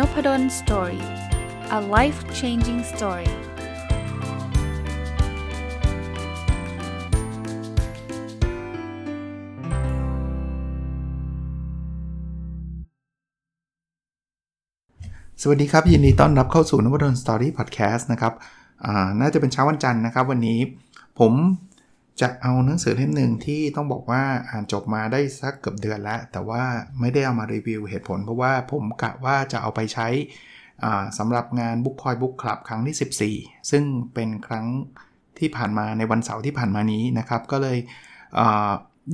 Nopadol Story a life changing story สวัสดีครับ ยินดีต้อนรับเข้าสู่นพดล Story podcast นะครับน่าจะเป็นเช้าวันจันทร์นะครับ วันนี้ผม จะเอาหนังสือเล่มหนึ่งที่ต้องบอกว่าอ่านจบมาได้สักเกือบเดือนแล้ว แต่ว่าไม่ได้เอามารีวิวเหตุผล เพราะว่าผมกะว่าจะเอาไปใช้สำหรับงาน Book Point Book Club ครั้งที่ 14 ซึ่งเป็นครั้งที่ผ่านมาในวันเสาร์ที่ผ่านมานี้นะครับ ก็เลย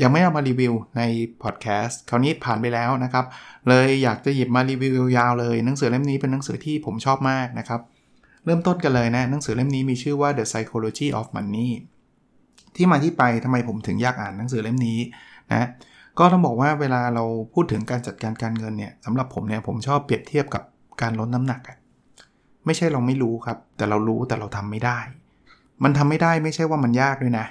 ยังไม่เอามารีวิวในพอดแคสต์คราวนี้ผ่านไปแล้วนะครับ เลยอยากจะหยิบมารีวิวยาวเลยหนังสือเล่มนี้เป็นหนังสือที่ผมชอบมากนะครับ เริ่มต้นกันเลยนะหนังสือเล่มนี้มีชื่อว่า The Psychology of Money ที่มาที่ไปทำไมผมถึงอยากอ่านหนังสือเล่มนี้นะก็ต้องบอกว่าเวลาเราพูดถึงการจัดการการเงินเนี่ยสำหรับผมเนี่ยผมชอบเปรียบเทียบกับการลดน้ำหนักอะไม่ใช่เราไม่รู้ครับ แต่เรารู้แต่เราทำไม่ได้ มันทำไม่ได้ไม่ใช่ว่ามันยากด้วยนะ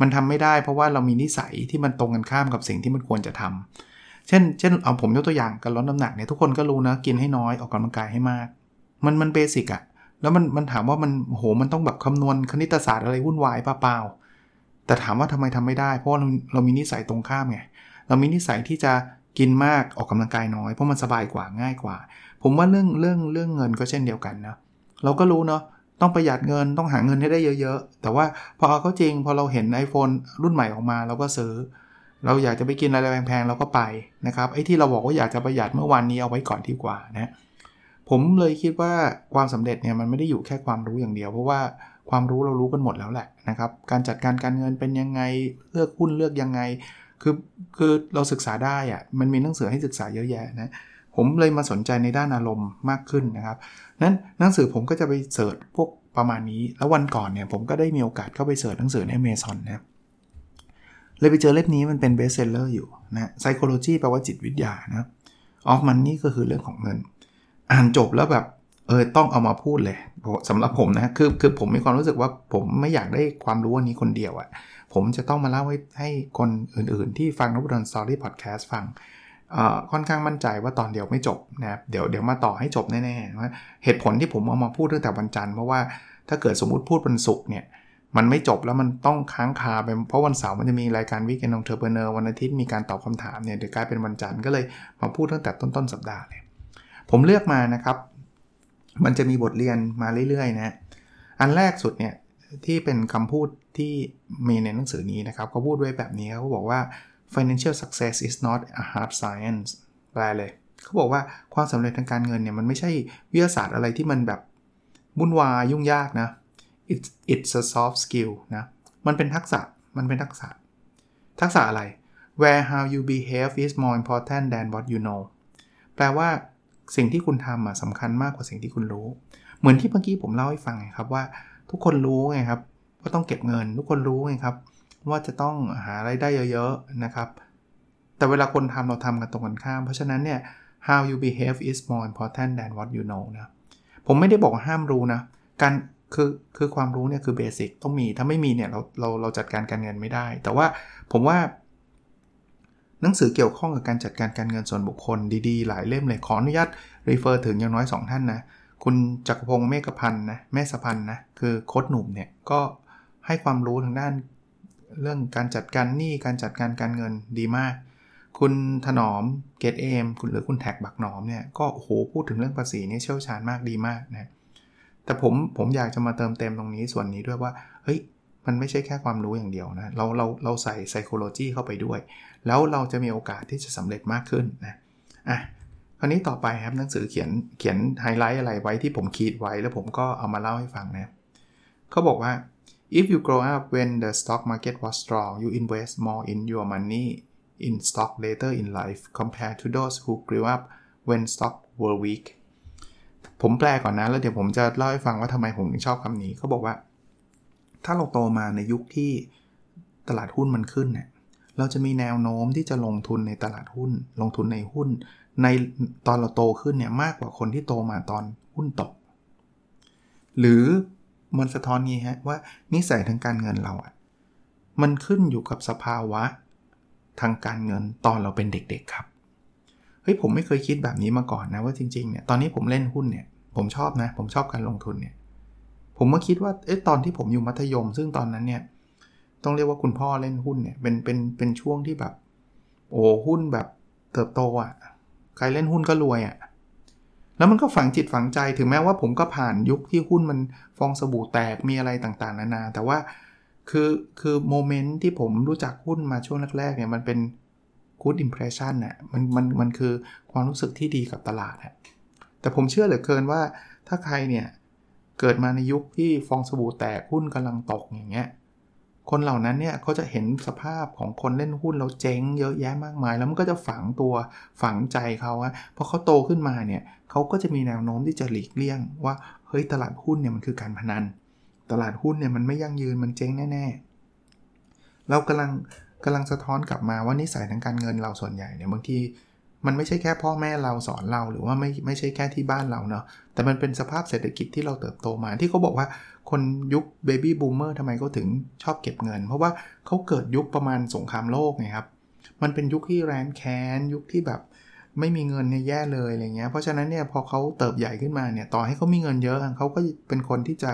มันทำไม่ได้เพราะว่าเรามีนิสัยที่มันตรงกันข้ามกับสิ่งที่มันควรจะทำเช่น เช่นเอาผมยกตัวอย่างการลดน้ำหนักเนี่ยทุกคนก็รู้นะกินให้น้อยออกกำลังกายให้มาก มันมันเบสิกอะแล้วมันมันถามว่ามันโหมันต้องแบบคำนวณคณิตศาสตร์อะไรวุ่นวายเปล่า แต่ถามว่าทำไมทำไม่ได้ เพราะเราเรามีนิสัยตรงข้ามไง เรามีนิสัยที่จะกินมากออกกำลังกายน้อย เพราะมันสบายกว่าง่ายกว่า ผมว่าเรื่องเรื่องเรื่องเงินก็เช่นเดียวกันนะ เราก็รู้เนาะต้องประหยัดเงินต้องหาเงินให้ได้เยอะๆ แต่ว่าพอเอาเข้าจริง พอเราเห็น iPhone รุ่นใหม่ออกมาเราก็ซื้อ เราอยากจะไปกินอะไรแพงๆเราก็ไปนะครับไอ้ที่เราบอกว่าอยากจะประหยัดเมื่อวานนี้เอาไว้ก่อนดีกว่านะผมเลยคิดว่าความสำเร็จเนี่ยมันไม่ได้อยู่แค่ความรู้อย่างเดียว เพราะว่าความรู้เรารู้กันหมดแล้วแหละ นะครับการจัดการการเงินเป็นยังไงเลือกหุ้นเลือกยังไงคือคือเราศึกษาได้อะมันมีหนังสือให้ศึกษาเยอะแยะนะผมเลยมาสนใจในด้านอารมณ์มากขึ้นนะครับนั้นหนังสือผมก็จะไป search พวกประมาณนี้ แล้ววันก่อนเนี่ยผมก็ได้มีโอกาสเข้าไป search หนังสือในเมซอนนะเลยไปเจอเล่มนี้มันเป็น best seller อยู่นะ psychology แปลว่าจิตวิทยานะ of money ก็คือเรื่องของเงิน อ่านจบแล้วแบบ เออต้องเอามาพูดเลยสำหรับผมนะคือคือผมมีความรู้สึกว่าผมไม่อยากได้ความรู้อันนี้คนเดียวอะ่ะผมจะต้องมาเล่าให้ให้คนอื่นๆ ที่ฟัง Nopadol's Story Podcast ฟังค่อนข้างมั่นใจว่าตอนเดียวไม่จบนะครับเดี๋ยวเดี๋ยวมาต่อให้จบแน่ๆว่าเหตุผลที่ผมเอามาพูดตั้งแต่วันจันทร์เพราะว่าถ้าเกิดสมมติพูดวันศุกร์เนี่ยมันไม่จบแล้วมันต้องค้างคาไปเพราะวันเสาร์มันจะมีรายการ Weekend Entrepreneur วันอาทิตย์มีการตอบคำถามเนี่ยเดี๋ยวกลายเป็นวันจันทร์ก็เลยมาพูดตั้งแต่ต้นๆสัปดาห์เลยผมเลือกมานะครับ มันจะมีบทเรียนมาเรื่อยๆนะอันแรกสุดเนี่ยที่เป็นคำพูดที่มีในหนังสือนี้นะครับเขาพูดไว้แบบนี้เขาบอกว่า financial success is not a hard science แปลเลยเขาบอกว่าความสำเร็จทางการเงินเนี่ยมันไม่ใช่วิทยาศาสตร์อะไรที่มันแบบวุ่นวายยุ่งยากนะ it's it's a soft skill นะ มันเป็นทักษะ มันเป็นทักษะ ทักษะอะไร where how you behave is more important than what you know แปลว่า สิ่งที่คุณทำสำคัญมากกว่าสิ่งที่คุณรู้ เหมือนที่เมื่อกี้ผมเล่าให้ฟังไงครับว่า ทุกคนรู้ไงครับว่าต้องเก็บเงิน ทุกคนรู้ไงครับ ว่าจะต้องหาไรายได้เยอะๆนะครับ แต่เวลาคนทำเราทำกันตรงกันข้าม เพราะฉะนั้นเนี่ย how you behave is more important than what you know นะผมไม่ได้บอกห้ามรู้นะการคือคือความรู้เนี่ยคือเบสิกต้องมีถ้าไม่มีเนี่ยเราเราเราจัดการการเงินไม่ได้ แต่ว่าผมว่า หนังสือเกี่ยวข้องกับการจัดการการเงินส่วนบุคคลดีๆ หลายเล่มเลยขออนุญาตรีเฟอร์ถึงอย่างน้อย 2 ท่านนะคุณจักรพงศ์เมฆพันธ์นะแม่สะพันธ์นะคือโค้ดหนุ่มเนี่ยก็ให้ความรู้ทางด้านเรื่องการจัดการหนี้การจัดการการเงินดีมาก คุณถนอมเกตเอมคุณหรือคุณแท็กบักหนอมเนี่ยก็โหพูดถึงเรื่องภาษีนี่เชี่ยวชาญมากดีมากนะแต่ผมผมอยากจะมาเติมเต็มตรงนี้ส่วนนี้ด้วยว่าเฮ้ยมันไม่ใช่แค่ความรู้อย่างเดียวนะเราเราเราใส่ psychology เข้าไปด้วย แล้วเราจะมีโอกาสที่จะสำเร็จมากขึ้นนะอะคราวนี้ต่อไปครับหนังสือเขียนเขียนไฮไลท์อะไรไว้ที่ผมคีดไว้แล้วผมก็เอามาเล่าให้ฟังนะเขาบอกว่า if you grow up when the stock market was strong you invest more in your money in stock later in life compared to those who grew up when stock were weak ผมแปลก่อนนะ แล้วเดี๋ยวผมจะเล่าให้ฟังว่าทำไมผมถึงชอบคำนี้เขาบอกว่า ถ้าเราโตมาในยุคที่ตลาดหุ้นมันขึ้นเนี่ย เราจะมีแนวโน้มที่จะลงทุนในตลาดหุ้น ลงทุนในหุ้น ในตอนเราโตขึ้นเนี่ยมากกว่าคนที่โตมาตอนหุ้นตก หรือมันสะท้อนงี้ฮะว่านิสัยทางการเงินเราอะมันขึ้นอยู่กับสภาวะทางการเงินตอนเราเป็นเด็กๆครับ เฮ้ยผมไม่เคยคิดแบบนี้มาก่อนนะว่าจริงๆเนี่ยตอนนี้ผมเล่นหุ้นเนี่ยผมชอบนะ ผมชอบการลงทุนเนี่ยผมมาคิดว่าเอ๊ะตอนที่ผมอยู่มัธยม ซึ่งตอนนั้นเนี่ย ต้องเรียกว่าคุณพ่อเล่นหุ้นเนี่ยเป็นเป็นเป็นช่วงที่แบบ โอ้หุ้นแบบเติบโตอะ่ะใครเล่นหุ้นก็รวยอะ่ะแล้วมันก็ฝังจิตฝังใจถึงแม้ว่าผมก็ผ่านยุคที่หุ้นมันฟองสบู่แตกมีอะไรต่างๆ นานา แต่ว่าคือคือโมเมนต์ที่ผมรู้จักหุ้นมาช่วงแรกๆเนี่ยมันเป็น good impression น่ะมันมันมันคือความรู้สึกที่ดีกับตลาดอะแต่ผมเชื่อเหลือเกินว่าถ้าใครเนี่ย เกิดมาในยุคที่ฟองสบู่แตกหุ้นกำลังตกอย่างเงี้ย คนเหล่านั้นเนี่ยเขาจะเห็นสภาพของคนเล่นหุ้นแล้วเจ๊งเยอะแยะมากมาย แล้วมันก็จะฝังตัวฝังใจเขาอะพอเขาโตขึ้นมาเนี่ยเขาก็จะมีแนวโน้มที่จะหลีกเลี่ยง ว่าเฮ้ยตลาดหุ้นเนี่ยมันคือการพนัน ตลาดหุ้นเนี่ยมันไม่ยั่งยืนมันเจ๊งแน่ๆเรากำลังกำลังสะท้อนกลับมาว่านิสัยทางการเงินเราส่วนใหญ่เนี่ยบางที มันไม่ใช่แค่พ่อแม่เราสอนเราหรือว่าไม่ไม่ใช่แค่ที่บ้านเราเนาะแต่มันเป็นสภาพเศรษฐกิจที่เราเติบโตมาที่เขาบอกว่าคนยุคเบบี้บูมเมอร์ทำไมเขาถึงชอบเก็บเงิน เพราะว่าเขาเกิดยุคประมาณสงครามโลกไงครับ มันเป็นยุคที่แรนแค้น ยุคที่แบบไม่มีเงินเนี่ยแย่เลยอะไรเงี้ยเพราะฉะนั้นเนี่ยพอเขาเติบใหญ่ขึ้นมาเนี่ยต่อให้เขามีเงินเยอะเขาก็เป็นคนที่จะ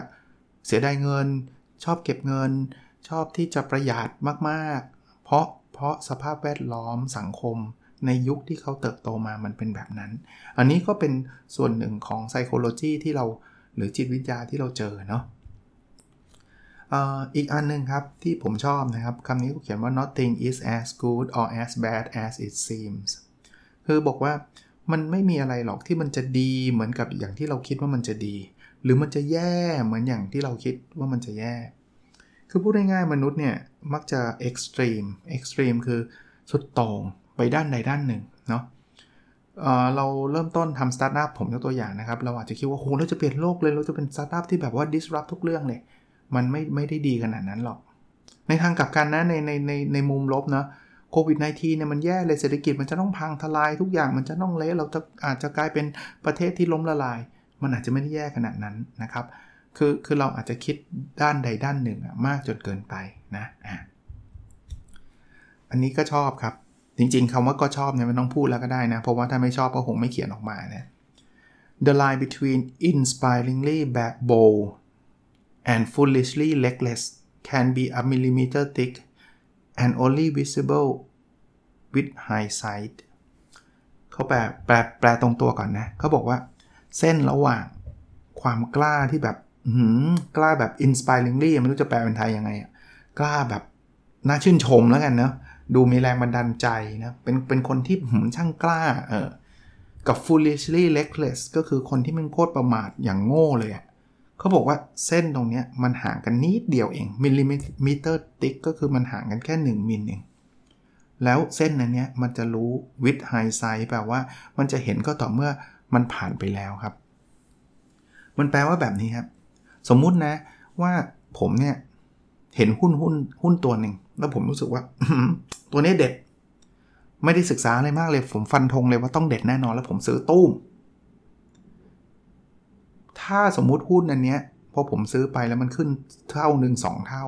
เสียดายเงิน ชอบเก็บเงิน ชอบที่จะประหยัดมากๆ เพราะเพราะสภาพแวดล้อมสังคม ในยุคที่เขาเติบโตมามันเป็นแบบนั้น อันนี้ก็เป็นส่วนหนึ่งของ psychology ที่เราหรือจิตวิทยาที่เราเจอเนาะอีกอันนึงครับที่ผมชอบนะครับคำนี้เขาเขียนว่า nothing is as good or as bad as it seems คือบอกว่ามันไม่มีอะไรหรอกที่มันจะดีเหมือนกับอย่างที่เราคิดว่ามันจะดี หรือมันจะแย่เหมือนอย่างที่เราคิดว่ามันจะแย่ คือพูดง่ายๆมนุษย์เนี่ย มักจะ extreme extreme คือสุดโต่ง ไปด้านใดด้านหนึ่งเนาะเราเริ่มต้นทำสตาร์ทอัพผมยกตัวอย่างนะครับ เราอาจจะคิดว่าโหเราจะเปลี่ยนโลกเลย เราจะเป็นสตาร์ทอัพที่แบบว่า disrupt ทุกเรื่องเลย มันไม่ไม่ได้ดีขนาดนั้นหรอก ในทางกลับกันนะในในในในมุมลบเนาะโควิด -19 เนี่ยมันแย่เลยเศรษฐกิจมันจะต้องพังทลายทุกอย่างมันจะต้องเละเราจะอาจจะกลายเป็นประเทศที่ล้มละลาย มันอาจจะไม่ได้แย่ขนาดนั้นนะครับคือคือเราอาจจะคิดด้านใดด้านหนึ่งมากจนเกินไปนะอะอันนี้ก็ชอบครับ จริงๆคำว่าก็ชอบเนี่ยไม่ต้องพูดแล้วก็ได้นะ เพราะว่าถ้าไม่ชอบก็คงไม่เขียนออกมานะ The line between inspiringly bold and foolishly reckless can be a millimeter thick and only visible with hindsight เขาแปลแปลแปลตรงตัวก่อนนะเขาบอกว่า เส้นระหว่างความกล้าที่แบบกล้าแบบ inspiringly ไม่รู้จะแปลเป็นไทยยังไง กล้าแบบน่าชื่นชมแล้วกันเนาะ ดูมีแรงบันดาลใจนะ เป็นเป็นคนที่หืมช่างกล้าเออกับ foolishly reckless ก็คือคนที่มันโคตรประมาทอย่างโง่เลยอะเขาบอกว่าเส้นตรงนี้มันห่างกันนิดเดียวเองมิลลิเมตรติ๊กก็คือมันห่างกันแค่ 1 มิลเองแล้วเส้นนั้นเนี้ยมันจะรู้วิดไฮไซแปลว่ามันจะเห็นก็ต่อเมื่อมันผ่านไปแล้วครับ มันแปลว่าแบบนี้ครับ สมมุตินะว่าผมเนี่ยเห็นหุ้นหุ้นหุ้นตัวหนึ่ง แล้วผมรู้สึกว่า ตัวนี้เด็ด ไม่ได้ศึกษาอะไรมากเลย ผมฟันธงเลยว่าต้องเด็ดแน่นอน แล้วผมซื้อตู้ม ถ้าสมมุติหุ้นอันเนี้ยพอผมซื้อไปแล้วมันขึ้นเท่าหนึ่งสองเท่า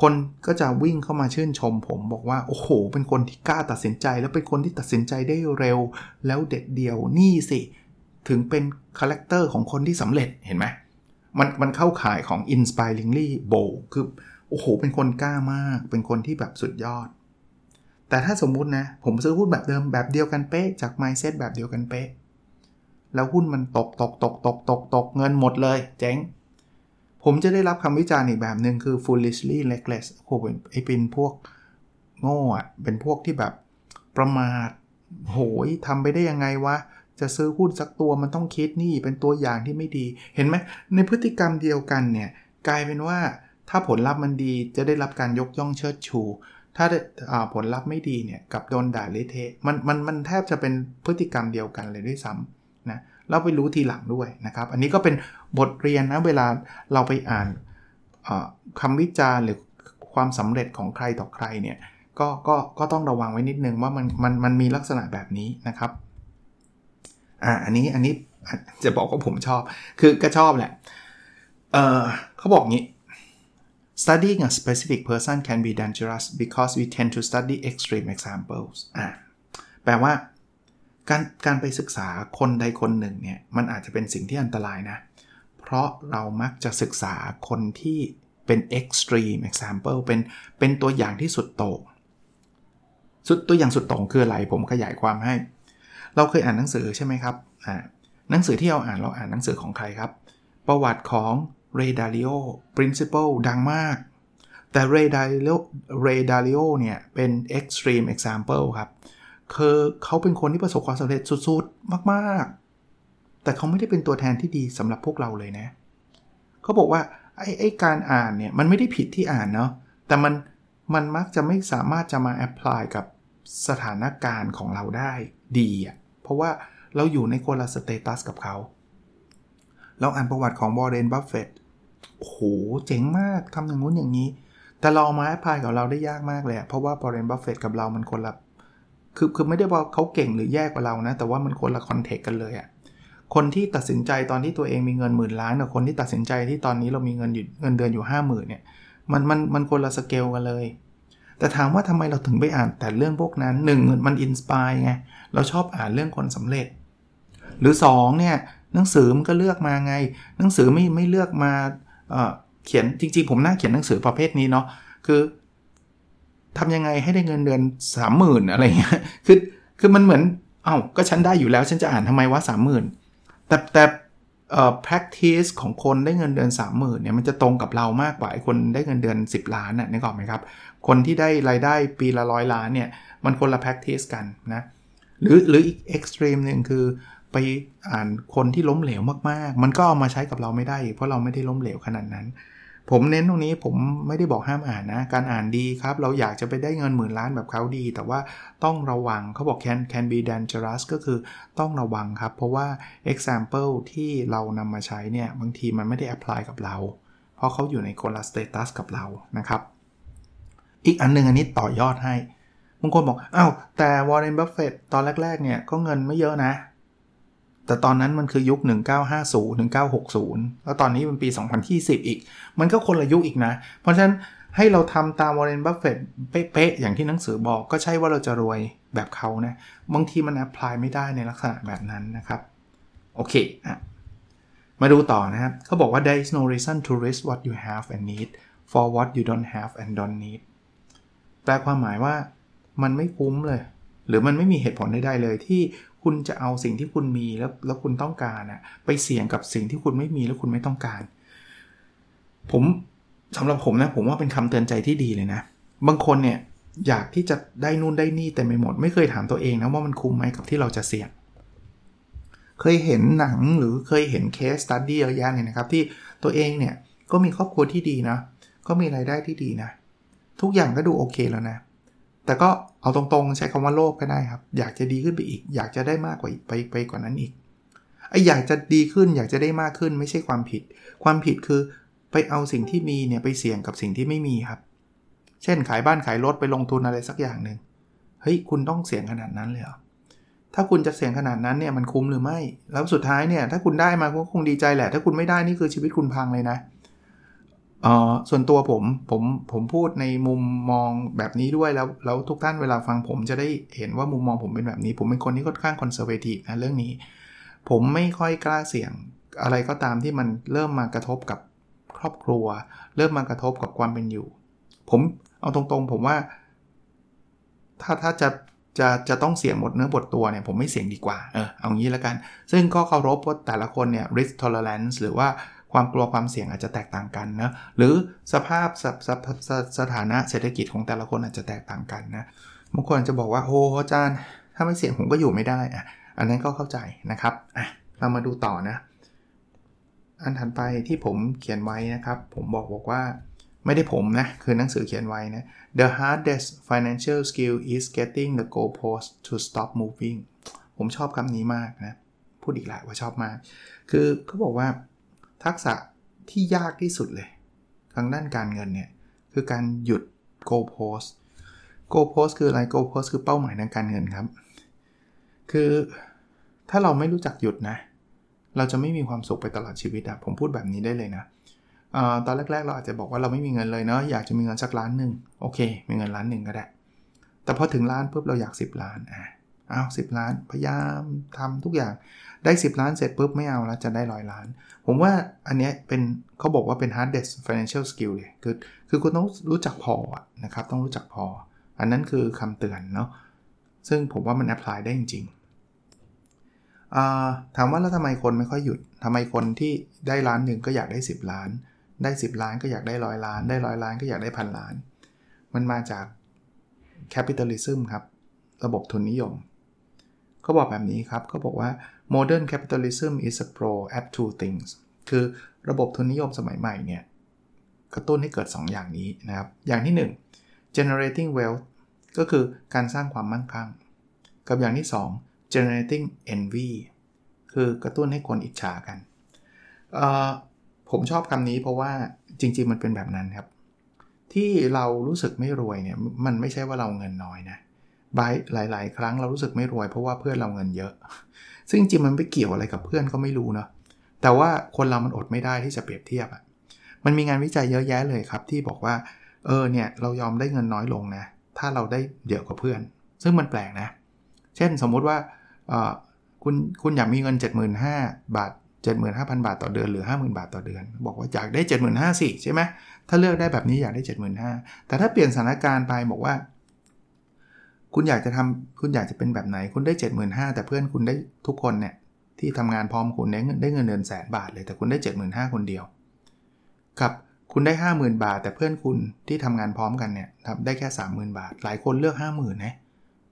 คนก็จะวิ่งเข้ามาชื่นชม ผมบอกว่า โอ้โห เป็นคนที่กล้าตัดสินใจ แล้วเป็นคนที่ตัดสินใจได้เร็ว แล้วเด็ดเดียวนี่สิ ถึงเป็น character ของคนที่สำเร็จเห็นไหมมันมันเข้าข่ายของ inspiringly bold คือ โอ้โห เป็นคนกล้ามาก เป็นคนที่แบบสุดยอด แต่ถ้าสมมุตินะ ผมซื้อหุ้นแบบเดิมแบบเดียวกันเป๊ะ จาก mindset แบบเดียวกันเป๊ะ แล้วหุ้นมันตกตกตกตกตกตกเงินหมดเลย เจ๊ง ผมจะได้รับคำวิจารณ์อีกแบบหนึ่งคือ foolishly reckless โอ้เป็นไอ้เป็นพวกโง่อะเป็นพวกที่แบบประมาท โหยทำไปได้ยังไงวะ จะซื้อหุ้นสักตัวมันต้องคิดนี่เป็นตัวอย่างที่ไม่ดี เห็นไหมในพฤติกรรมเดียวกันเนี่ยกลายเป็นว่า ถ้าผลลัพธ์มันดีจะได้รับการยกย่องเชิดชู ถ้าผลลัพธ์ไม่ดีเนี่ยกับโดนด่าเละเทะมันมันมันแทบจะเป็นพฤติกรรมเดียวกันเลยด้วยซ้ำนะเราไปรู้ทีหลังด้วยนะครับ อันนี้ก็เป็นบทเรียนนะเวลาเราไปอ่านคำวิจารณ์หรือความสำเร็จของใครต่อใครเนี่ยก็ก็ก็ต้องระวังไว้นิดนึงว่ามันมันมันมีลักษณะแบบนี้นะครับอ่าอันนี้อันนี้จะบอกว่าผมชอบ คือก็ชอบแหละเออเขาบอกงี้ studying a specific person can be dangerous because we tend to study extreme examples อ่าแปลว่า การการไปศึกษาคนใดคนหนึ่งเนี่ย มันอาจจะเป็นสิ่งที่อันตรายนะ เพราะเรามักจะศึกษาคนที่เป็น extreme example เป็นเป็นตัวอย่างที่สุดโต่งสุดตัวอย่างสุดโต่งคืออะไร ผมขยายความให้ เราเคยอ่านหนังสือใช่ไหมครับอ่าหนังสือที่เราอ่านเราอ่านหนังสือของใครครับ ประวัติของ Ray Dalio Principle ดังมาก แต่ Ray Dalio Ray Dalio เนี่ย เป็น extreme example ครับ คือเขาเป็นคนที่ประสบความสำเร็จสุดๆ มากๆ แต่เขาไม่ได้เป็นตัวแทนที่ดีสำหรับพวกเราเลยนะ เขาบอกว่าไอ้ไอ้การอ่านเนี่ย มันไม่ได้ผิดที่อ่านเนาะ แต่มัน มันมักจะไม่สามารถจะมา apply กับสถานการณ์ของเราได้ดีอะ เพราะว่าเราอยู่ในคนละ status กับเขา เราอ่านประวัติของ Warren Buffett โอ้โหเจ๋งมากทำอย่างนู้นอย่างนี้ แต่เรามา apply กับเราได้ยากมากเลยเพราะว่า Warren Buffett กับเรามันคนละคือคือไม่ได้ว่าเขาเก่งหรือแย่กว่าเรานะ แต่ว่ามันคนละ context กันเลยอะคนที่ตัดสินใจตอนที่ตัวเองมีเงินหมื่นล้านกับคนที่ตัดสินใจที่ตอนนี้เรามีเงินอยู่เงินเดือนอยู่ห้าหมื่นเนี่ยมันมันมันคนละสเกลกันเลย แต่ถามว่าทำไมเราถึงไปอ่านแต่เรื่องพวกนั้นหนึ่งมัน inspire ไงเราชอบอ่านเรื่องคนสำเร็จ หรือ2เนี่ยหนังสือมันก็เลือกมาไง หนังสือไม่ไม่เลือกมา เขียนจริง ๆ ผมน่าเขียนหนังสือประเภทนี้เนาะคือทำยังไงให้ได้เงินเดือนสามหมื่นอะไรเงี้ยคือคือมันเหมือนเอา้าก็ฉันได้อยู่แล้วฉันจะอ่านทำไมว่าสามหมื่นแต่แต่เอ่อ practice ของคนได้เงินเดือนสามหมื่นเนี่ยมันจะตรงกับเรามากกว่าคนได้เงินเดือน 10 ล้านน่ะนึกออกไหมครับ คนที่ได้รายได้ปีละร้อยล้านเนี่ยมันคนละ practice กันนะหรือหรืออีก extreme หนึ่งคือ ไปอ่านคนที่ล้มเหลวมากๆ มันก็เอามาใช้กับเราไม่ได้ เพราะเราไม่ได้ล้มเหลวขนาดนั้น ผมเน้นตรงนี้ผมไม่ได้บอกห้ามอ่านนะ การอ่านดีครับ เราอยากจะไปได้เงินหมื่นล้านแบบเขาดี แต่ว่าต้องระวังเขาบอก can can be dangerous ก็คือต้องระวังครับ เพราะว่า example ที่เรานำมาใช้เนี่ยบางทีมันไม่ได้ apply กับเรา เพราะเขาอยู่ในคนละ status กับเรานะครับ อีกอันนึงอันนี้ต่อยอดให้บางคนบอกอ้าวแต่ Warren Buffett ตอนแรก ๆ เนี่ยก็เงินไม่เยอะนะ แต่ตอนนั้นมันคือยุค 1950 1960 แล้วตอนนี้เป็นปี 2020 อีก มันก็คนละยุคอีกนะ เพราะฉะนั้นให้เราทำตาม Warren Buffett เป๊ะๆอย่างที่หนังสือบอกก็ใช่ว่าเราจะรวยแบบเขานะ บางทีมัน apply ไม่ได้ในลักษณะแบบนั้นนะครับ โอเคอะมาดูต่อนะครับเขาบอกว่า there is no reason to risk what you have and need for what you don't have and don't need แปลความหมายว่ามันไม่คุ้มเลย หรือมันไม่มีเหตุผลใดๆเลยที่ คุณจะเอาสิ่งที่คุณมีแล้วแล้วคุณต้องการอะไปเสี่ยงกับสิ่งที่คุณไม่มีแล้วคุณไม่ต้องการ ผมสำหรับผมนะผมว่าเป็นคำเตือนใจที่ดีเลยนะ บางคนเนี่ยอยากที่จะได้นู่นได้นี่แต่ไม่หมด ไม่เคยถามตัวเองนะว่ามันคุ้มไหมกับที่เราจะเสี่ยง เคยเห็นหนังหรือเคยเห็น case study เยอะแยะเลยนะครับ ที่ตัวเองเนี่ยก็มีครอบครัวที่ดีนะก็มีรายได้ที่ดีนะ ทุกอย่างก็ดูโอเคแล้วนะ แต่ก็เอาตรงๆ ใช้คำว่าโลภก็ได้ครับ อยากจะดีขึ้นไปอีก อยากจะได้มากกว่าไปไปกว่านั้นอีกไอ้อยากจะดีขึ้นอยากจะได้มากขึ้นไม่ใช่ความผิด ความผิดคือไปเอาสิ่งที่มีเนี่ยไปเสี่ยงกับสิ่งที่ไม่มีครับ เช่นขายบ้านขายรถไปลงทุนอะไรสักอย่างหนึ่งเฮ้ยคุณต้องเสี่ยงขนาดนั้นเลยเหรอถ้าคุณจะเสี่ยงขนาดนั้นเนี่ยมันคุ้มหรือไม่ แล้วสุดท้ายเนี่ยถ้าคุณได้มาก็คงดีใจแหละ ถ้าคุณไม่ได้นี่คือชีวิตคุณพังเลยนะเส่วนตัวผมผมผมพูดในมุมมองแบบนี้ด้วยแล้วแล้วทุกท่านเวลาฟังผมจะได้เห็นว่ามุมมองผมเป็นแบบนี้ ผมเป็นคนที่ค่อนข้างคอนเซอร์เวทีฟนะเรื่องนี้ ผมไม่ค่อยกล้าเสี่ยงอะไรก็ตามที่มันเริ่มมากระทบกับครอบครัว เริ่มมากระทบกับความเป็นอยู่ ผมเอาตรงๆ ผมว่า ถ้าถ้าจะจะจะต้องเสี่ยงหมดเนื้อหมดตัวเนี่ยผมไม่เสี่ยงดีกว่าเออเอางี้แล้วกัน ซึ่งก็เคารพว่าแต่ละคนเนี่ย risk tolerance หรือว่า ความกลัวความเสี่ยงอาจจะแตกต่างกันนะหรือสภาพสสสสถานะเศรษฐกิจของแต่ละคนอาจจะแตกต่างกันนะบางคนจะบอกว่าโอ้อาจารย์ ถ้าไม่เสี่ยงผมก็อยู่ไม่ได้อะอันนั้นก็เข้าใจนะครับอะเรามาดูต่อนะ อันถัดไปที่ผมเขียนไว้นะครับ ผมบอกบอกว่าไม่ได้ผมนะ คือหนังสือเขียนไว้นะ The hardest financial skill is getting the goalpost to stop moving ผมชอบคำนี้มากนะ พูดอีกหลายว่าชอบมาก คือเขาบอกว่า ทักษะที่ยากที่สุดเลย ทางด้านการเงินเนี่ย คือการหยุด go post go post คืออะไร go post คือเป้าหมายทางการเงินครับ คือถ้าเราไม่รู้จักหยุดนะ เราจะไม่มีความสุขไปตลอดชีวิตอะผมพูดแบบนี้ได้เลยนะอตอนแรก ๆ เราอาจจะบอกว่าเราไม่มีเงินเลยเนาะอยากจะมีเงินสักล้านหนึ่งโอเค มีเงินล้านหนึ่งก็ได้ แต่พอถึงล้านปุ๊บเราอยาก 10 ล้านอะ เอา10ล้าน พยายามทำทุกอย่าง ได้ 10 ล้านเสร็จปุ๊บไม่เอาแล้วจะได้ร้อยล้าน ผมว่าอันนี้เป็นเขาบอกว่าเป็น hardest financial skill เลย คือคือคุณต้องรู้จักพอนะครับ ต้องรู้จักพอ อันนั้นคือคำเตือนเนาะ ซึ่งผมว่ามัน apply ได้จริงๆถามว่าแล้วทำไมคนไม่ค่อยหยุดทำไมคนที่ได้ล้านหนึ่งก็อยากได้ 10 ล้าน ได้ 10 ล้านก็อยากได้ร้อยล้าน ได้ร้อยล้านก็อยากได้พันล้าน มันมาจาก capitalism ครับ ระบบทุนนิยม เขาบอกแบบนี้ครับเขาบอกว่า modern capitalism is a pro at two things คือระบบทุนนิยมสมัยใหม่เนี่ยกระตุ้นให้เกิด 2 อย่างนี้นะครับ อย่างที่ 1 generating wealth ก็คือการสร้างความมั่งคั่ง กับอย่างที่ 2 generating envy คือกระตุ้นให้คนอิจฉากัน ผมชอบคำนี้เพราะว่าจริง ๆ มันเป็นแบบนั้นครับ ที่เรารู้สึกไม่รวยเนี่ยมันไม่ใช่ว่าเราเงินน้อยนะ บายหลาย ๆ ครั้งเรารู้สึกไม่รวยเพราะว่าเพื่อนเราเงินเยอะ ซึ่งจริงมันไม่เกี่ยวอะไรกับเพื่อนก็ไม่รู้เนาะแต่ว่าคนเรามันอดไม่ได้ที่จะเปรียบเทียบอะ่ะมันมีงานวิจัยเยอะแยะเลยครับที่บอกว่า เออเนี่ยเรายอมได้เงินน้อยลงนะ ถ้าเราได้เยอะกว่าเพื่อน ซึ่งมันแปลกนะ เช่นสมมุติว่าคุณคุณอยากมีเงิน 75,000 บาท 75,000 บาทต่อเดือนหรือ 50,000 บาทต่อเดือน บอกว่าอยากได้ 75,000สิใช่ไหมถ้าเลือกได้แบบนี้อยากได้ 75,000แต่ถ้าเปลี่ยนสถานการณ์ไปบอกว่า คุณอยากจะทำคุณอยากจะเป็นแบบไหน คุณได้ 75,000แต่เพื่อนคุณได้ทุกคนเนี่ยที่ทำงานพร้อมคุณได้เงินได้เงินเดือนแสนบาทเลยแต่คุณได้ 75,000คนเดียวกับคุณได้ 50,000 บาท แต่เพื่อนคุณที่ทำงานพร้อมกันเนี่ยทำได้แค่ 30,000 บาท หลายคนเลือก 50,000นะ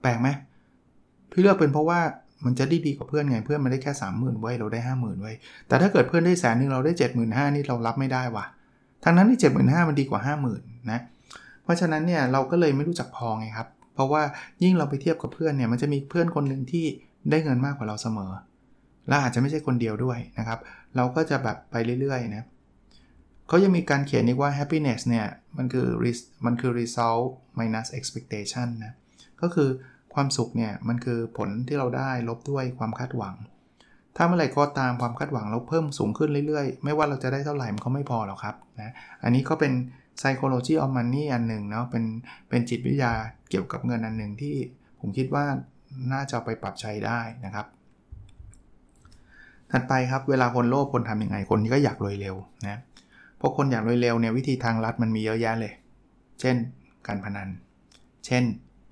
แปลกไหมพี่เลือกเป็นเพราะว่ามันจะได้ดีกว่าเพื่อนไงเพื่อนมันได้แค่ 30,000ไว้เราได้ 50,000ไว้แต่ถ้าเกิดเพื่อนได้แสนหนึ่งเราได้ 75,000นี่เรารับไม่ได้ว่ะทั้งนั้นที่75,000มันดีกว่า 50,000นะเพราะฉะนั้นเนี่ยเราก็เลยไม่รู้จักพอไงครับ เพราะว่ายิ่งเราไปเทียบกับเพื่อนเนี่ยมันจะมีเพื่อนคนหนึ่งที่ได้เงินมากกว่าเราเสมอ และอาจจะไม่ใช่คนเดียวด้วยนะครับ เราก็จะแบบไปเรื่อยๆนะเขายังมีการเขียนอีกว่า happiness เนี่ยมันคือมันคือ result minus expectation นะก็คือความสุขเนี่ยมันคือผลที่เราได้ลบด้วยความคาดหวัง ถ้าเมื่อไหร่ก็ตามความคาดหวังเราเพิ่มสูงขึ้นเรื่อยๆ ไม่ว่าเราจะได้เท่าไหร่มันก็ไม่พอหรอกครับนะอันนี้ก็เป็น psychology of money อันหนึ่งเนาะเป็นเป็นจิตวิทยาเกี่ยวกับเงินอันหนึ่งที่ผมคิดว่าน่าจะไปปรับใช้ได้นะครับ ถัดไปครับเวลาคนโลภคนทำยังไงคนก็อยากรวยเร็วนะพราะคนอยากรวยเร็วเนี่ยวิธีทางลัดมันมีเยอะแยะเลย เช่น การพนัน เช่น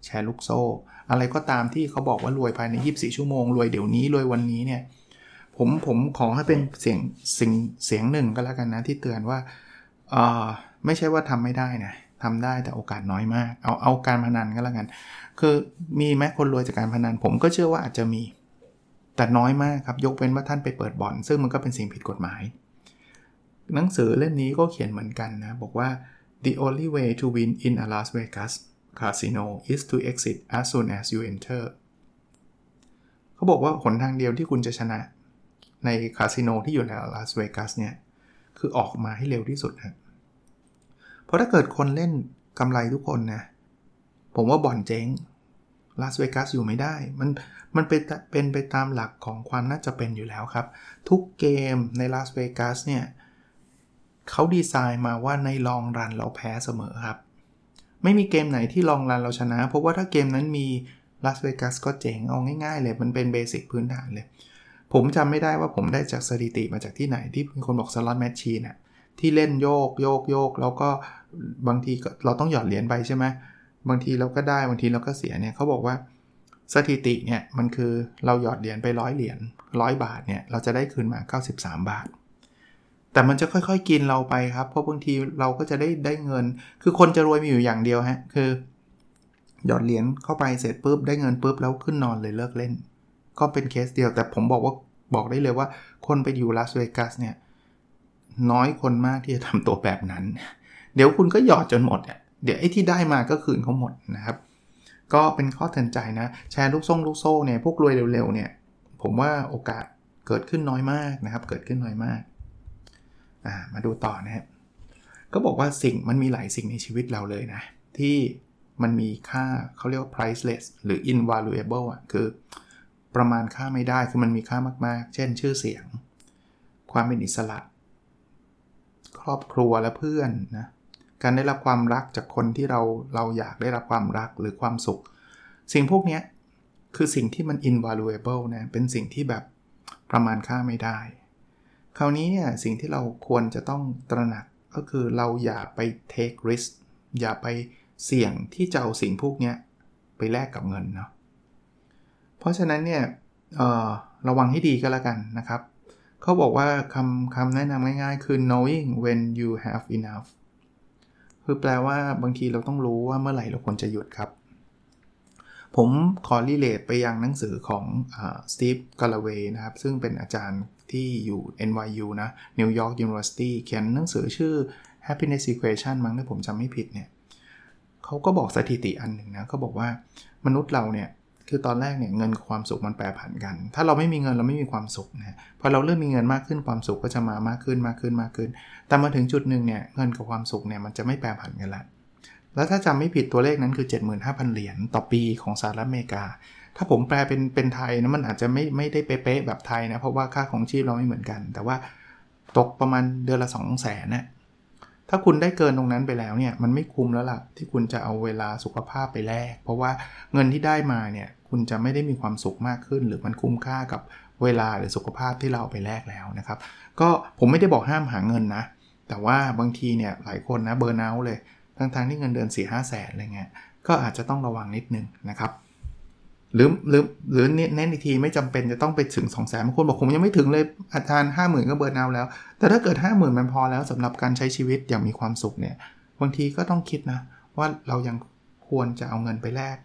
แชร์ลูกโซ่ อะไรก็ตามที่เขาบอกว่ารวยภายใน 24 ชั่วโมง รวยเดี๋ยวนี้ รวยวันนี้เนี่ย ผมผมขอให้เป็นเสียงสิ่งเสียงหนึ่งก็แล้วกันนะที่เตือนว่า ไม่ใช่ว่าทำไม่ได้นะทำได้แต่โอกาสน้อยมาก เอาเอาการพนันก็แล้วกัน คือมีแม้คนรวยจากการพนัน ผมก็เชื่อว่าอาจจะมี แต่น้อยมากครับ ยกเว้นว่าท่านไปเปิดบ่อน ซึ่งมันก็เป็นสิ่งผิดกฎหมาย หนังสือเล่มนี้ก็เขียนเหมือนกันนะ บอกว่า the only way to win in a Las Vegas casino is to exit as soon as you enter เขาบอกว่าหนทางเดียวที่คุณจะชนะ ในคาสิโนที่อยู่ในลาสเวกัสเนี่ย คือออกมาให้เร็วที่สุดครับ เพราะถ้าเกิดคนเล่นกำไรทุกคนนะ ผมว่าบ่อนเจ๊งลาสเวกัสอยู่ไม่ได้ มันมันเป็นเป็นไปตามหลักของความน่าจะเป็นอยู่แล้วครับ ทุกเกมในลาสเวกัสเนี่ยเขาดีไซน์มาว่าในลองรันเราแพ้เสมอครับ ไม่มีเกมไหนที่ลองรันเราชนะ เพราะว่าถ้าเกมนั้นมีลาสเวกัสก็เจ๋งเอาง่ายๆเลย มันเป็น basic พื้นฐานเลย ผมจำไม่ได้ว่าผมได้จากสถิติมาจากที่ไหนที่มีคนบอก slot machine น่ะที่เล่นโยกโยกโยกแล้วก็ บางทีเราต้องหยอดเหรียญไปใช่ไหมบางทีเราก็ได้บางทีเราก็เสียเนี่ยเขาบอกว่าสถิติเนี่ยมันคือเราหยอดเหรียญไปร้อยเหรียญร้อยบาทเนี่ยเราจะได้คืนมา 93 บาท แต่มันจะค่อยๆกินเราไปครับเพราะบางทีเราก็จะได้ได้เงิน คือคนจะรวยมีอยู่อย่างเดียวฮะคือ หยอดเหรียญเข้าไปเสร็จปุ๊บได้เงินปุ๊บแล้วขึ้นนอนเลยเลิกเล่น ก็เป็นเคสเดียวแต่ผมบอกว่าบอกได้เลยว่า คนไปอยู่ลาสเวกัสเนี่ยน้อยคนมากที่จะทำตัวแบบนั้น เดี๋ยวคุณก็หยอดจนหมดเนี่ยเดี๋ยวไอ้ที่ได้มาก็คืนเขาหมดนะครับ ก็เป็นข้อเตือนใจนะ แชร์ลูกส่งลูกโซ่เนี่ยพวกรวยเร็วๆเนี่ยผมว่าโอกาสเกิดขึ้นน้อยมากนะครับ เกิดขึ้นน้อยมากามาดูต่อนะครับก็บอกว่าสิ่งมันมีหลายสิ่งในชีวิตเราเลยนะ ที่มันมีค่าเขาเรียกว่า priceless หรือ invaluable อะคือประมาณค่าไม่ได้คือมันมีค่ามากๆ เช่นชื่อเสียง ความเป็นอิสระ ครอบครัวและเพื่อนนะ การได้รับความรักจากคนที่เราเราอยากได้รับความรักหรือความสุข สิ่งพวกนี้คือสิ่งที่มัน invaluable นะเป็นสิ่งที่แบบประมาณค่าไม่ได้ คราวนี้เนี่ยสิ่งที่เราควรจะต้องตระหนักก็คือเราอย่าไป take risk อย่าไปเสี่ยงที่จะเอาสิ่งพวกนี้ไปแลกกับเงินเนาะเพราะฉะนั้นเนี่ยระวังให้ดีก็แล้วกันนะครับ เขาบอกว่าคำคำแนะนำง่ายๆ คือ knowing when you have enough คือแปลว่าบางทีเราต้องรู้ว่าเมื่อไหร่เราควรจะหยุดครับ ผมขอรีเลทไปยังหนังสือของสตีฟกาลาเวย์นะครับ ซึ่งเป็นอาจารย์ที่อยู่ NYU นะ New York University เขียนหนังสือชื่อ happiness equation มั้งถ้าผมจำไม่ผิดเนี่ยเขาก็บอกสถิติอันหนึ่งนะเขาบอกว่ามนุษย์เราเนี่ย คือตอนแรกเนี่ยเงินกับความสุขมันแปรผันกัน ถ้าเราไม่มีเงินเราไม่มีความสุขนะพอเราเริ่มมีเงินมากขึ้นความสุขก็จะมามากขึ้นมากขึ้นมากขึ้น แต่มาถึงจุดหนึ่งเนี่ยเงินกับความสุขเนี่ยมันจะไม่แปรผันกันละแล้วถ้าจำไม่ผิดตัวเลขนั้นคือ 75,000 เหรียญต่อปีของสหรัฐอเมริกา ถ้าผมแปลเป็นเป็นไทยนะมันอาจจะไม่ไม่ได้เป๊ะแบบไทยนะเพราะว่าค่าของชีพเราไม่เหมือนกัน แต่ว่าตกประมาณเดือนละ 2 0 0 0 0นนะถ้าคุณได้เกินตรงนั้นไปแล้วเนี่ยมันไม่คุ้มแล้วล่ะที่คุณจะเอาเวลาสุขภาพไปแลกเพราะว่าเงินที่ได้มาเนี่ย คุณจะไม่ได้มีความสุขมากขึ้น หรือมันคุ้มค่ากับเวลาหรือสุขภาพที่เราไปแลกแล้วนะครับ ก็ผมไม่ได้บอกห้ามหาเงินนะ แต่ว่าบางทีเนี่ยหลายคนนะเบอร์นเอาเลยทั้งๆที่เงินเดือน4ี่ห้าแสนอะไรเงี้ยก็อาจจะต้องระวังนิดนึงนะครับหรือหรือหรือเน้นอีกทีไม่จำเป็นจะต้องไปถึง2องแสนบางคนบอกผมยังไม่ถึงเลยอาจารย์ห้าหมื่นก็เบอร์นเอาแล้ว แต่ถ้าเกิด 5 0,000 มันพอแล้วสำหรับการใช้ชีวิตอย่างมีความสุขเนี่ยบางทีก็ต้องคิดนะ ว่าเรายังควรจะเอาเงินไปแลก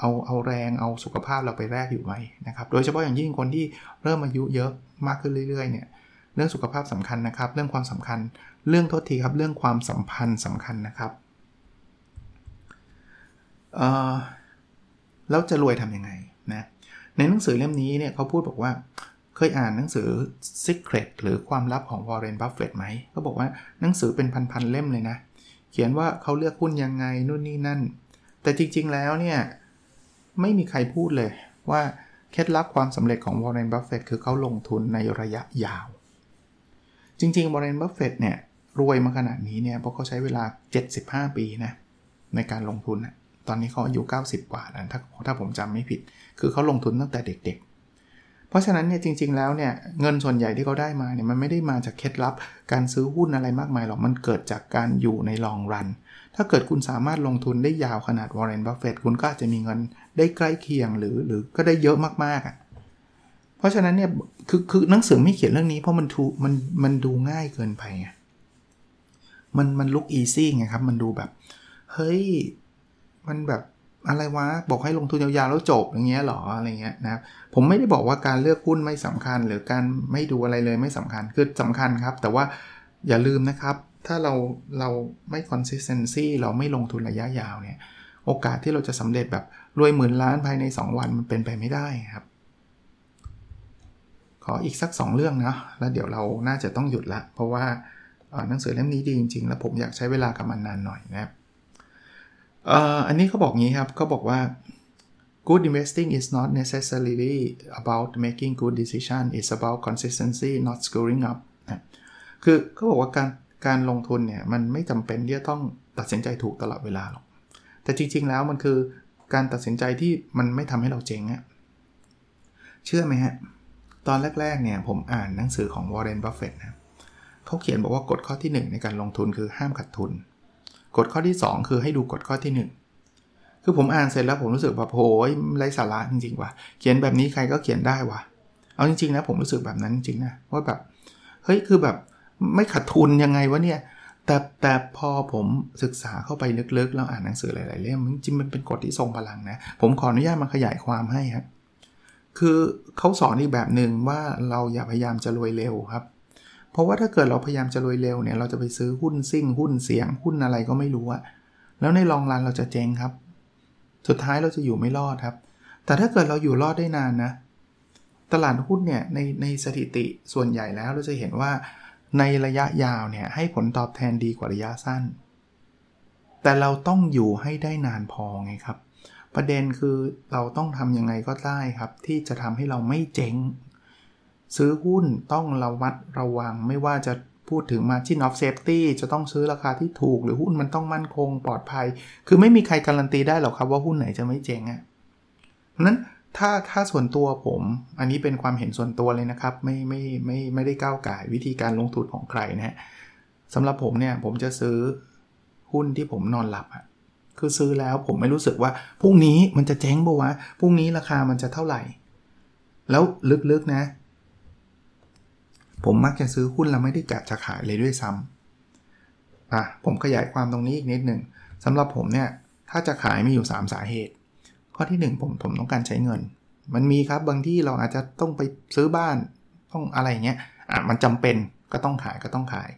เอาเอาแรงเอาสุขภาพเราไปแลกอยู่ไหมนะครับ โดยเฉพาะอย่างยิ่งคนที่เริ่มอายุเยอะมากขึ้นเรื่อยๆเนี่ยเรื่องสุขภาพสำคัญนะครับ เรื่องความสำคัญ เรื่องโทษทีครับเรื่องความสัมพันธ์สำคัญนะครับแล้วจะรวยทำยังไงนะในหนังสือเล่มนี้เนี่ยเขาพูดบอกว่าเคยอ่านหนังสือ Secret หรือความลับของวอร์เรนบัฟเฟตไหมเขาบอกว่าหนังสือเป็นพันๆเล่มเลยนะ เขียนว่าเขาเลือกหุ้นยังไงนู่นนี่นั่น แต่จริงๆแล้วเนี่ย ไม่มีใครพูดเลยว่าเคล็ดลับความสำเร็จของ Warren Buffett คือเขาลงทุนในระยะยาว จริงๆ Warren Buffett เนี่ยรวยมาขนาดนี้เนี่ยเพราะเขาใช้เวลา 75 ปีนะในการลงทุนนะตอนนี้เขาอายุ 90 กว่าแล้วถ้าถ้าผมจำไม่ผิด คือเขาลงทุนตั้งแต่เด็ก เพราะฉะนั้นเนี่ยจริง ๆ แล้วเนี่ยเงินส่วนใหญ่ที่เขาได้มาเนี่ยมันไม่ได้มาจากเคล็ดลับ การซื้อหุ้นอะไรมากมายหรอกมันเกิดจากการอยู่ใน long run ถ้าเกิดคุณสามารถลงทุนได้ยาวขนาด Warren Buffett คุณก็อาจจะมีเงินได้ใกล้เคียงหรือหรือก็ได้เยอะมากๆอะเพราะฉะนั้นเนี่ยคือคือหนังสือไม่เขียนเรื่องนี้เพราะมัน too มันมันดูง่ายเกินไปไงมันมัน look easy ไงครับ มันดูแบบ เฮ้ย มันแบบ อะไรวะบอกให้ลงทุนยาวๆแล้วจบอย่างเงี้ยหรออะไรเงี้ยนะครับผมไม่ได้บอกว่าการเลือกหุ้นไม่สำคัญ หรือการไม่ดูอะไรเลยไม่สำคัญคือสำคัญครับ แต่ว่าอย่าลืมนะครับ ถ้าเราเราไม่ consistency เราไม่ลงทุนระยะยาวเนี่ย โอกาสที่เราจะสำเร็จแบบรวยหมื่นล้านภายใน 2 วันมันเป็นไปไม่ได้ครับ ขออีกสัก 2 เรื่องนะแล้วเดี๋ยวเราน่าจะต้องหยุดละ เพราะว่าหนังสือเล่มนี้ดีจริงๆ แล้วผมอยากใช้เวลากับมันนานหน่อยนะครับ อันนี้เขาบอกงี้ครับเขาบอกว่า good investing is not necessarily about making good decision it's about consistency not screwing up นะคือเขาบอกว่าการการลงทุนเนี่ย มันไม่จำเป็นที่จะต้องตัดสินใจถูกตลอดเวลาหรอก แต่จริง ๆ แล้วมันคือการตัดสินใจที่มันไม่ทำให้เราเจ๊งอะเชื่อไหมฮะ ตอนแรก ๆ เนี่ยผมอ่านหนังสือของ Warren Buffett นะเขาเขียนบอกว่ากฎข้อที่ 1 ในการลงทุนคือห้ามขาดทุน กฎข้อที่ 2 คือให้ดูกฎข้อที่ 1 คือผมอ่านเสร็จแล้วผมรู้สึกแบบโอยไร้สาระจริงๆว่ะเขียนแบบนี้ใครก็เขียนได้ว่ะเอาจริงๆนะผมรู้สึกแบบนั้นจริงๆนะว่าแบบเฮ้ยคือแบบไม่ขาดทุนยังไงวะเนี่ยแต่แต่พอผมศึกษาเข้าไปลึกๆ แล้วอ่านหนังสือหลายๆเล่มจริงมันเป็นกฎที่ทรงพลังนะ ผมขออนุญาตมาขยายความให้ครับคือเขาสอนอีกแบบหนึ่งว่าเราอย่าพยายามจะรวยเร็วครับ ราะว่าถ้าเกิดเราพยายามจะรวยเร็วเนี่ยเราจะไปซื้อหุ้นซิ่งหุ้นเสียงหุ้นอะไรก็ไม่รู้อะแล้วในลองรันเราจะเจ๊งครับ สุดท้ายเราจะอยู่ไม่รอดครับ แต่ถ้าเกิดเราอยู่รอดได้นานนะ ตลาดหุ้นเนี่ยในในสถิติส่วนใหญ่แล้วเราจะเห็นว่าในระยะยาวเนี่ยให้ผลตอบแทนดีกว่าระยะสั้น แต่เราต้องอยู่ให้ได้นานพอไงครับ ประเด็นคือเราต้องทำยังไงก็ได้ครับ ที่จะทำให้เราไม่เจ๊ง ซื้อหุ้นต้องระวัดระวัง ไม่ว่าจะพูดถึง margin of safety จะต้องซื้อราคาที่ถูก หรือหุ้นมันต้องมั่นคงปลอดภัย คือไม่มีใครการันตีได้หรอกครับว่าหุ้นไหนจะไม่เจ๊งอะ่ะนั้นถ้าถ้าส่วนตัวผม อันนี้เป็นความเห็นส่วนตัวเลยนะครับ ไม่ไม่ไม่ไม่ได้ก้าวไก่วิธีการลงทุนของใครนะฮะสำหรับผมเนี่ยผมจะซื้อหุ้นที่ผมนอนหลับอะคือซื้อแล้วผมไม่รู้สึกว่าพรุ่งนี้มันจะเจ๊งปะวะพรุ่งนี้ราคามันจะเท่าไหร่ แล้วลึกๆนะ ผมมักจะซื้อหุ้นแล้วไม่ได้กะจะขายเลยด้วยซ้ำอะผมขยายความตรงนี้อีกนิดหนึ่งสำหรับผมเนี่ยถ้าจะขายมีอยู่ 3 สาเหตุ ข้อที่ 1 ผมผมต้องการใช้เงิน มันมีครับบางที่เราอาจจะต้องไปซื้อบ้านต้องอะไรเงี้ยอะมันจำเป็นก็ต้องขายก็ต้องขาย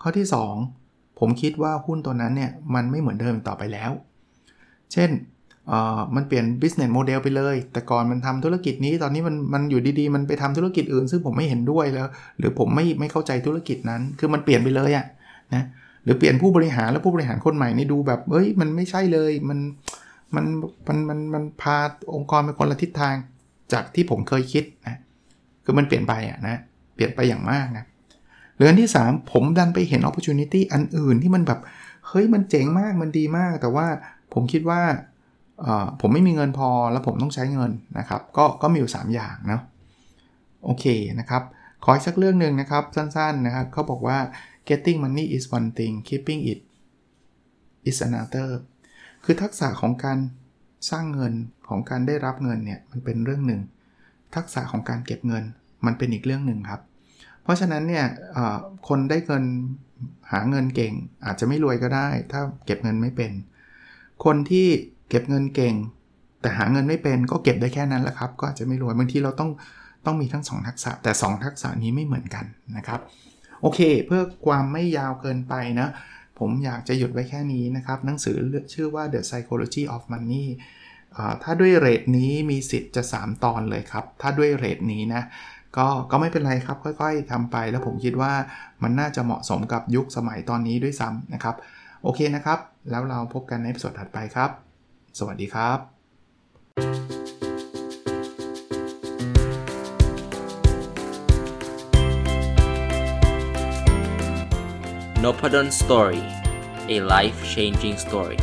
ข้อที่ 2 ผมคิดว่าหุ้นตัวนั้นเนี่ยมันไม่เหมือนเดิมต่อไปแล้ว เช่น มันเปลี่ยน business model ไปเลย แต่ก่อนมันทำธุรกิจนี้ ตอนนี้มันมันอยู่ดีๆ มันไปทำธุรกิจอื่น ซึ่งผมไม่เห็นด้วยแล้ว หรือผมไม่ไม่เข้าใจธุรกิจนั้น คือมันเปลี่ยนไปเลยอะนะหรือเปลี่ยนผู้บริหารแล้วผู้บริหารคนใหม่นี่ดูแบบเฮ้ยมันไม่ใช่เลยมันมันมันมันมันพาองค์กรไปคนละทิศทางจากที่ผมเคยคิดนะคือมันเปลี่ยนไปอะนะเปลี่ยนไปอย่างมากนะหรืออันที่ 3 ผมดันไปเห็น opportunity อันอื่นที่มันแบบเฮ้ยมันเจ๋งมากมันดีมาก แต่ว่าผมคิดว่า ผมไม่มีเงินพอแล้วผมต้องใช้เงินนะครับ ก็ก็มีอยู่ 3 อย่างนะโอเคนะครับขออีกสักเรื่องหนึ่งนะครับ สั้นๆนะครับเขาบอกว่า getting money is one thing keeping it is another คือทักษะของการสร้างเงินของการได้รับเงินเนี่ยมันเป็นเรื่องหนึ่ง ทักษะของการเก็บเงินมันเป็นอีกเรื่องหนึ่งครับ เพราะฉะนั้นเนี่ยคนได้เงินหาเงินเก่ง อาจจะไม่รวยก็ได้ ถ้าเก็บเงินไม่เป็น คนที่ เก็บเงินเก่ง แต่หาเงินไม่เป็นก็เก็บได้แค่นั้นแหละครับ ก็อาจจะไม่รวยบางทีเราต้องต้องมีทั้ง 2 ทักษะแต่ 2 ทักษะนี้ไม่เหมือนกันนะครับโอเค เพื่อความไม่ยาวเกินไปนะ ผมอยากจะหยุดไว้แค่นี้นะครับ หนังสือชื่อว่า The Psychology of Money ถ้าด้วยเรทนี้มีสิทธิ์จะ 3 ตอนเลยครับ ถ้าด้วยเรทนี้นะ ก็ก็ไม่เป็นไรครับ ค่อยๆทำไป แล้วผมคิดว่ามันน่าจะเหมาะสมกับยุคสมัยตอนนี้ด้วยซ้ำนะครับ โอเคนะครับ แล้วเราพบกันในสดถัดไปครับ สวัสดีครับ n o p a d o n Story a life changing story